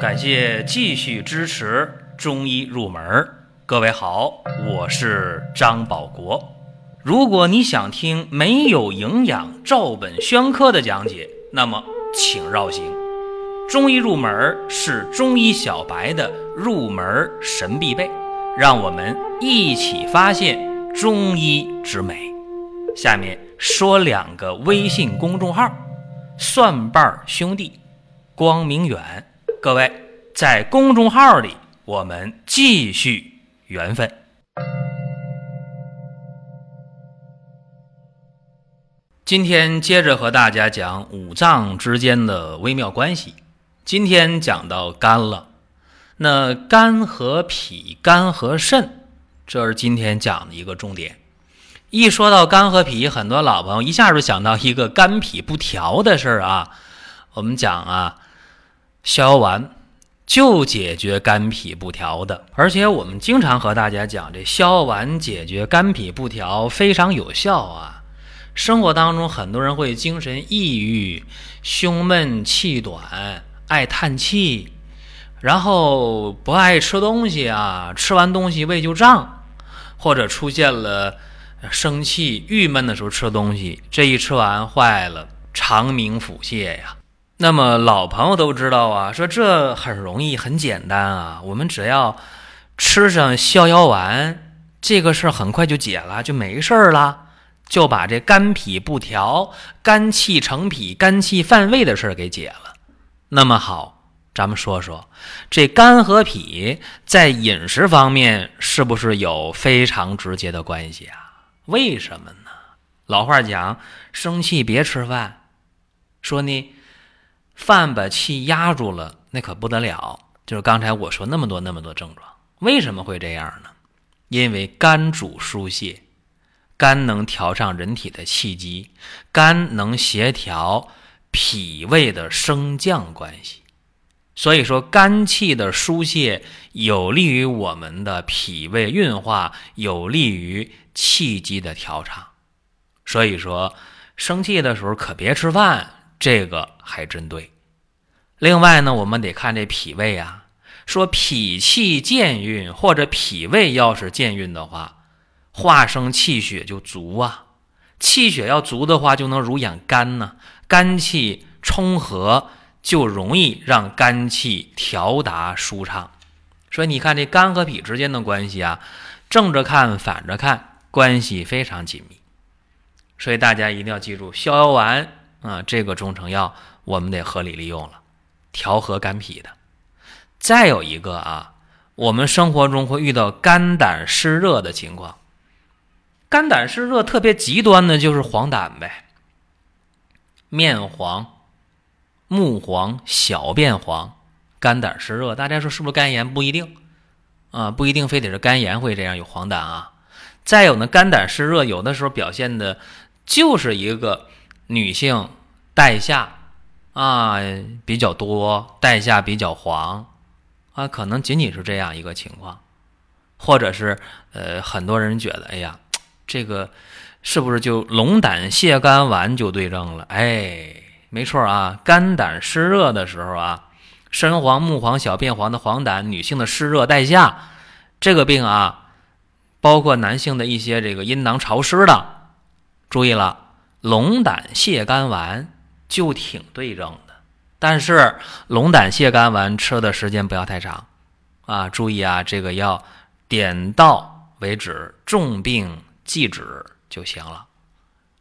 感谢继续支持中医入门。各位好，我是张保国。如果你想听没有营养、照本宣科的讲解，那么请绕行。中医入门是中医小白的入门神必备，让我们一起发现中医之美。下面说两个微信公众号：蒜瓣兄弟、光明远。各位在公众号里，我们继续。缘分。今天接着和大家讲五脏之间的微妙关系。今天讲到肝了，那肝和脾、肝和肾，这是今天讲的一个重点。一说到肝和脾，很多老朋友一下就想到一个肝脾不调的事儿啊。我们讲啊，消完。就解决肝脾不调的，而且我们经常和大家讲，这消完解决肝脾不调非常有效啊。生活当中很多人会精神抑郁、胸闷气短、爱叹气，然后不爱吃东西啊，吃完东西胃就胀，或者出现了生气、郁闷的时候吃东西，这一吃完坏了，肠鸣腹泻呀。那么老朋友都知道啊，说这很容易，很简单啊。我们只要吃上逍遥丸，这个事儿很快就解了，就没事儿了，就把这肝脾不调、肝气成脾、肝气犯胃的事儿给解了。那么好，咱们说说这肝和脾在饮食方面是不是有非常直接的关系啊？为什么呢？老话讲，生气别吃饭，说呢。饭把气压住了，那可不得了。就是刚才我说那么多那么多症状，为什么会这样呢？因为肝主疏泄，肝能调畅人体的气机，肝能协调脾胃的升降关系。所以说，肝气的疏泄有利于我们的脾胃运化，有利于气机的调畅。所以说，生气的时候可别吃饭。这个还真对。另外呢，我们得看这脾胃啊。说脾气健运或者脾胃要是健运的话，化生气血就足啊。气血要足的话，就能濡养肝呢。肝气充和，就容易让肝气调达舒畅。所以你看这肝和脾之间的关系啊，正着看反着看，关系非常紧密。所以大家一定要记住逍遥丸。啊，这个中成药我们得合理利用了，调和肝脾的。再有一个啊，我们生活中会遇到肝胆湿热的情况，肝胆湿热特别极端的就是黄疸呗，面黄、目黄、小便黄，肝胆湿热。大家说是不是肝炎？不一定啊，不一定非得是肝炎会这样有黄疸啊。再有呢，肝胆湿热有的时候表现的就是一个女性。带下啊比较多，带下比较黄啊，可能仅仅是这样一个情况，或者是呃很多人觉得，哎呀，这个是不是就龙胆泻肝丸就对症了？哎，没错啊，肝胆湿热的时候啊，身黄、目黄、小便黄的黄疸，女性的湿热带下这个病啊，包括男性的一些这个阴囊潮湿的，注意了，龙胆泻肝丸。就挺对症的，但是龙胆泻肝丸吃的时间不要太长，啊，注意啊，这个要点到为止，重病即止就行了。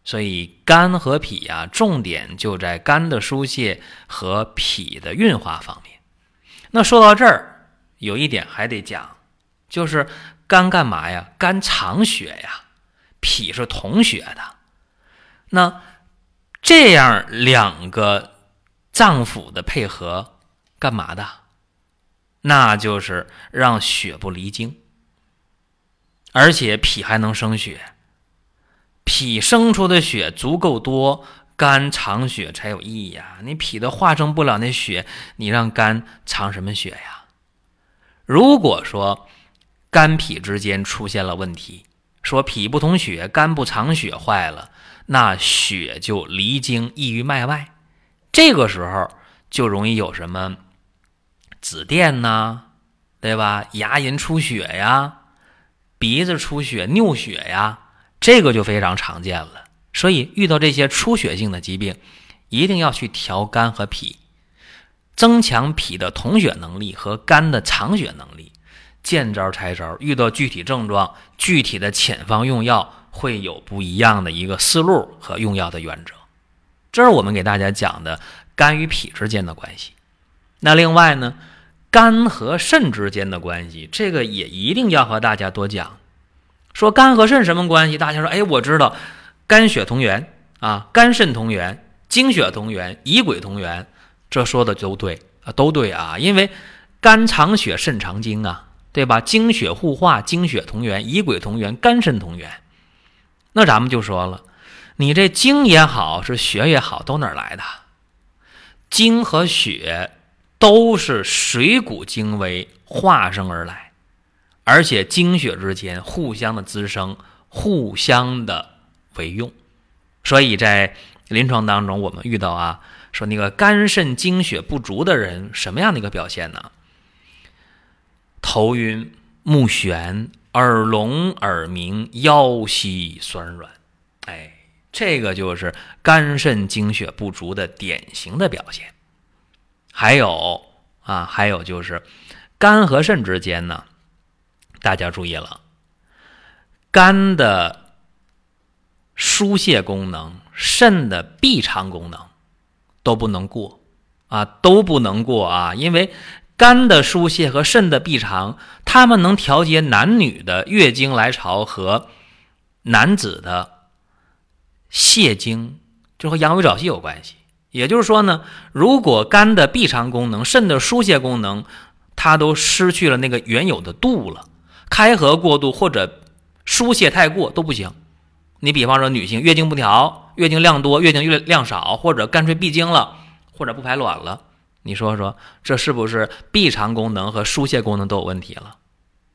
所以肝和脾啊，重点就在肝的疏泄和脾的运化方面。那说到这儿，有一点还得讲，就是肝干嘛呀？肝藏血呀，脾是统血的。那。这样两个脏腑的配合，干嘛的？那就是让血不离经，而且脾还能生血。脾生出的血足够多，肝藏血才有意义呀。你脾都化生不了那血，你让肝藏什么血呀？如果说肝脾之间出现了问题，说脾不通血，肝不藏血，坏了。那血就离经溢于脉外，这个时候就容易有什么紫癜呐，对吧？牙龈出血呀，鼻子出血、尿血呀，这个就非常常见了。所以遇到这些出血性的疾病，一定要去调肝和脾，增强脾的统血能力和肝的藏血能力。见招拆招，遇到具体症状，具体的遣方用药会有不一样的一个思路和用药的原则。这是我们给大家讲的肝与脾之间的关系。那另外呢，肝和肾之间的关系，这个也一定要和大家多讲。说肝和肾什么关系？大家说，哎，我知道，肝血同源啊，肝肾同源，精血同源，乙癸同源，这说的都对啊，都对啊，因为肝藏血，肾藏精啊。对吧？精血互化，精血同源，乙癸同源，肝肾同源。那咱们就说了，你这精也好，是血也好，都哪来的？精和血都是水谷精微化生而来，而且精血之间互相的滋生，互相的为用。所以在临床当中，我们遇到啊，说那个肝肾精血不足的人，什么样的一个表现呢？头晕目眩，耳聋耳鸣，腰膝酸软，哎，这个就是肝肾精血不足的典型的表现。还有啊，还有就是肝和肾之间呢，大家注意了，肝的疏泄功能、肾的闭藏功能都不能过啊，都不能过啊，因为。肝的疏泄和肾的闭藏，它们能调节男女的月经来潮和男子的泄精，就和阳痿早泄有关系。也就是说呢，如果肝的闭藏功能、肾的疏泄功能，它都失去了那个原有的度了，开合过度或者疏泄太过都不行。你比方说，女性月经不调、月经量多、月经月量少，或者干脆闭经了，或者不排卵了。你说说，这是不是闭肠功能和疏泄功能都有问题了？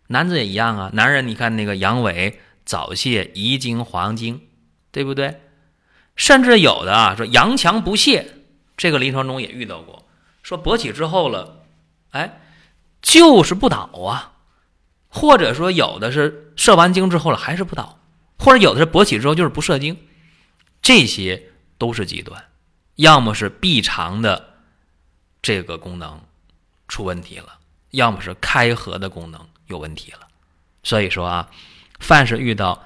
男子也一样啊。男人，你看那个阳痿、早泄、遗精、黄精，对不对？甚至有的啊，说阳强不泄，这个临床中也遇到过。说勃起之后了，哎，就是不倒啊。或者说有的是射完精之后了还是不倒，或者有的是勃起之后就是不射精，这些都是极端，要么是闭肠的。这个功能出问题了，要么是开合的功能有问题了。所以说啊，凡是遇到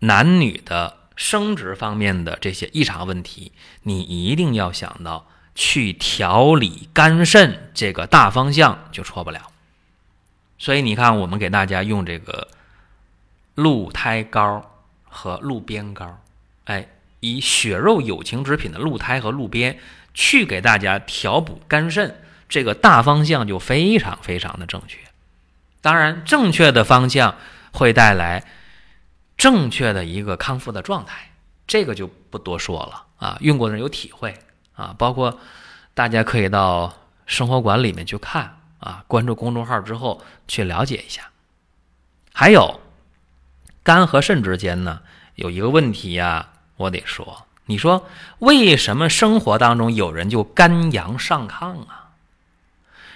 男女的生殖方面的这些异常问题，你一定要想到去调理肝肾这个大方向就错不了。所以你看，我们给大家用这个鹿胎膏和鹿鞭膏，哎，以血肉有情之品的鹿胎和鹿鞭。去给大家调补肝肾，这个大方向就非常非常的正确。当然，正确的方向会带来正确的一个康复的状态，这个就不多说了啊。用过的人有体会啊，包括大家可以到生活馆里面去看啊，关注公众号之后去了解一下。还有肝和肾之间呢，有一个问题呀，我得说。你说为什么生活当中有人就肝阳上亢啊？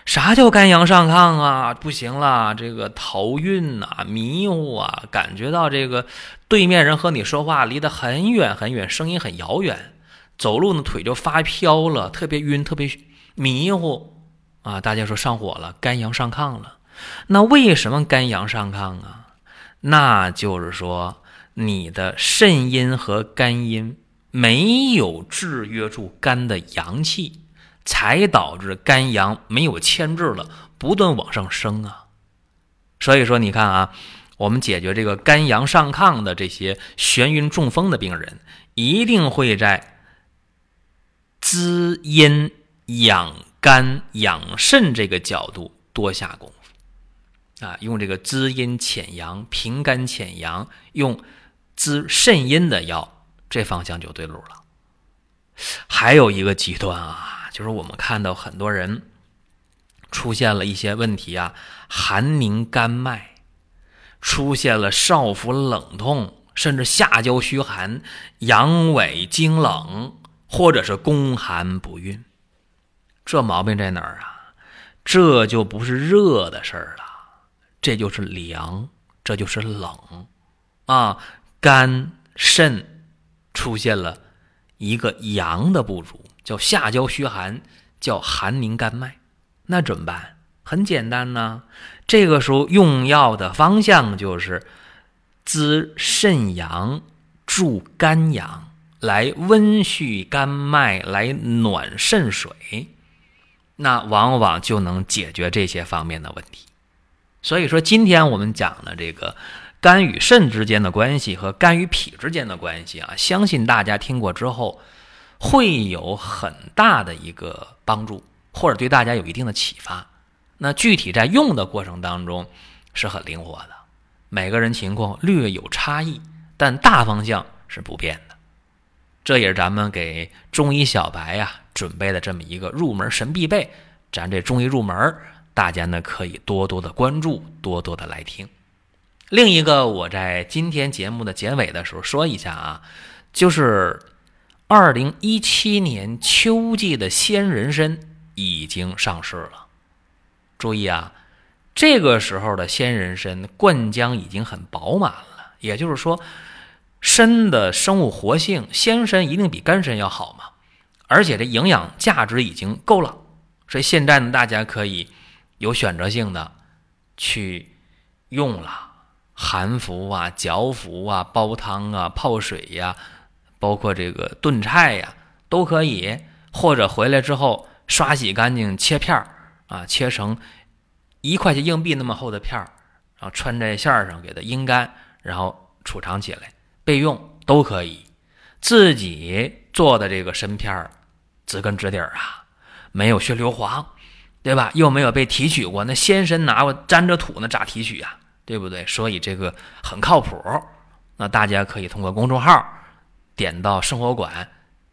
啥叫肝阳上亢啊？不行了，这个头晕呐，迷糊啊，感觉到这个对面人和你说话离得很远很远，声音很遥远，走路呢腿就发飘了，特别晕，特别迷糊啊！大家说上火了，肝阳上亢了。那为什么肝阳上亢啊？那就是说你的肾阴和肝阴。没有制约住肝的阳气，才导致肝阳没有牵制了，不断往上升啊。所以说，你看啊，我们解决这个肝阳上亢的这些眩晕中风的病人，一定会在滋阴养肝养肾这个角度多下功夫啊，用这个滋阴潜阳、平肝潜阳，用滋肾阴的药。这方向就对路了。还有一个极端啊，就是我们看到很多人出现了一些问题啊，寒凝肝脉，出现了少腹冷痛，甚至下焦虚寒、阳痿经冷，或者是宫寒不孕。这毛病在哪儿啊？这就不是热的事儿了，这就是凉，这就是冷啊！肝肾出现了一个阳的不足，叫下焦虚寒，叫寒凝肝脉，那怎么办？很简单呢，这个时候用药的方向就是滋肾阳、助肝阳，来温煦肝脉，来暖肾水。那往往就能解决这些方面的问题。所以说，今天我们讲的这个肝与肾之间的关系和肝与脾之间的关系啊，相信大家听过之后会有很大的一个帮助，或者对大家有一定的启发。那具体在用的过程当中是很灵活的，每个人情况略有差异，但大方向是不变的。这也是咱们给中医小白呀。准备的这么一个入门神必备，咱这中医入门，大家呢可以多多的关注，多多的来听。另一个，我在今天节目的结尾的时候说一下啊，就是二零一七年秋季的鲜人参已经上市了。注意啊，这个时候的鲜人参灌浆已经很饱满了，也就是说，参的生物活性，鲜参一定比干参要好嘛。而且这营养价值已经够了，所以现在呢，大家可以有选择性的去用了，含服啊、嚼服啊、煲汤啊、泡水呀，包括这个炖菜呀，都可以。或者回来之后刷洗干净，切片儿啊，切成一块钱硬币那么厚的片儿，然后穿在线上给它阴干，然后储藏起来备用都可以。自己做的这个参片儿。知根知底儿啊，没有血硫磺，对吧？又没有被提取过，那鲜参拿过沾着土，那咋提取呀？对不对？所以这个很靠谱。那大家可以通过公众号点到生活馆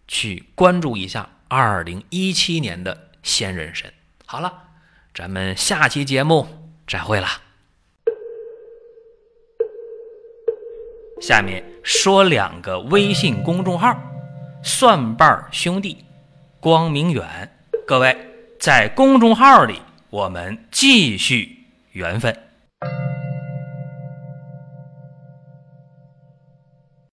去关注一下二零一七年的鲜人参。好了，咱们下期节目再会了。下面说两个微信公众号：蒜瓣兄弟。光明远，各位在公众号里，我们继续缘分。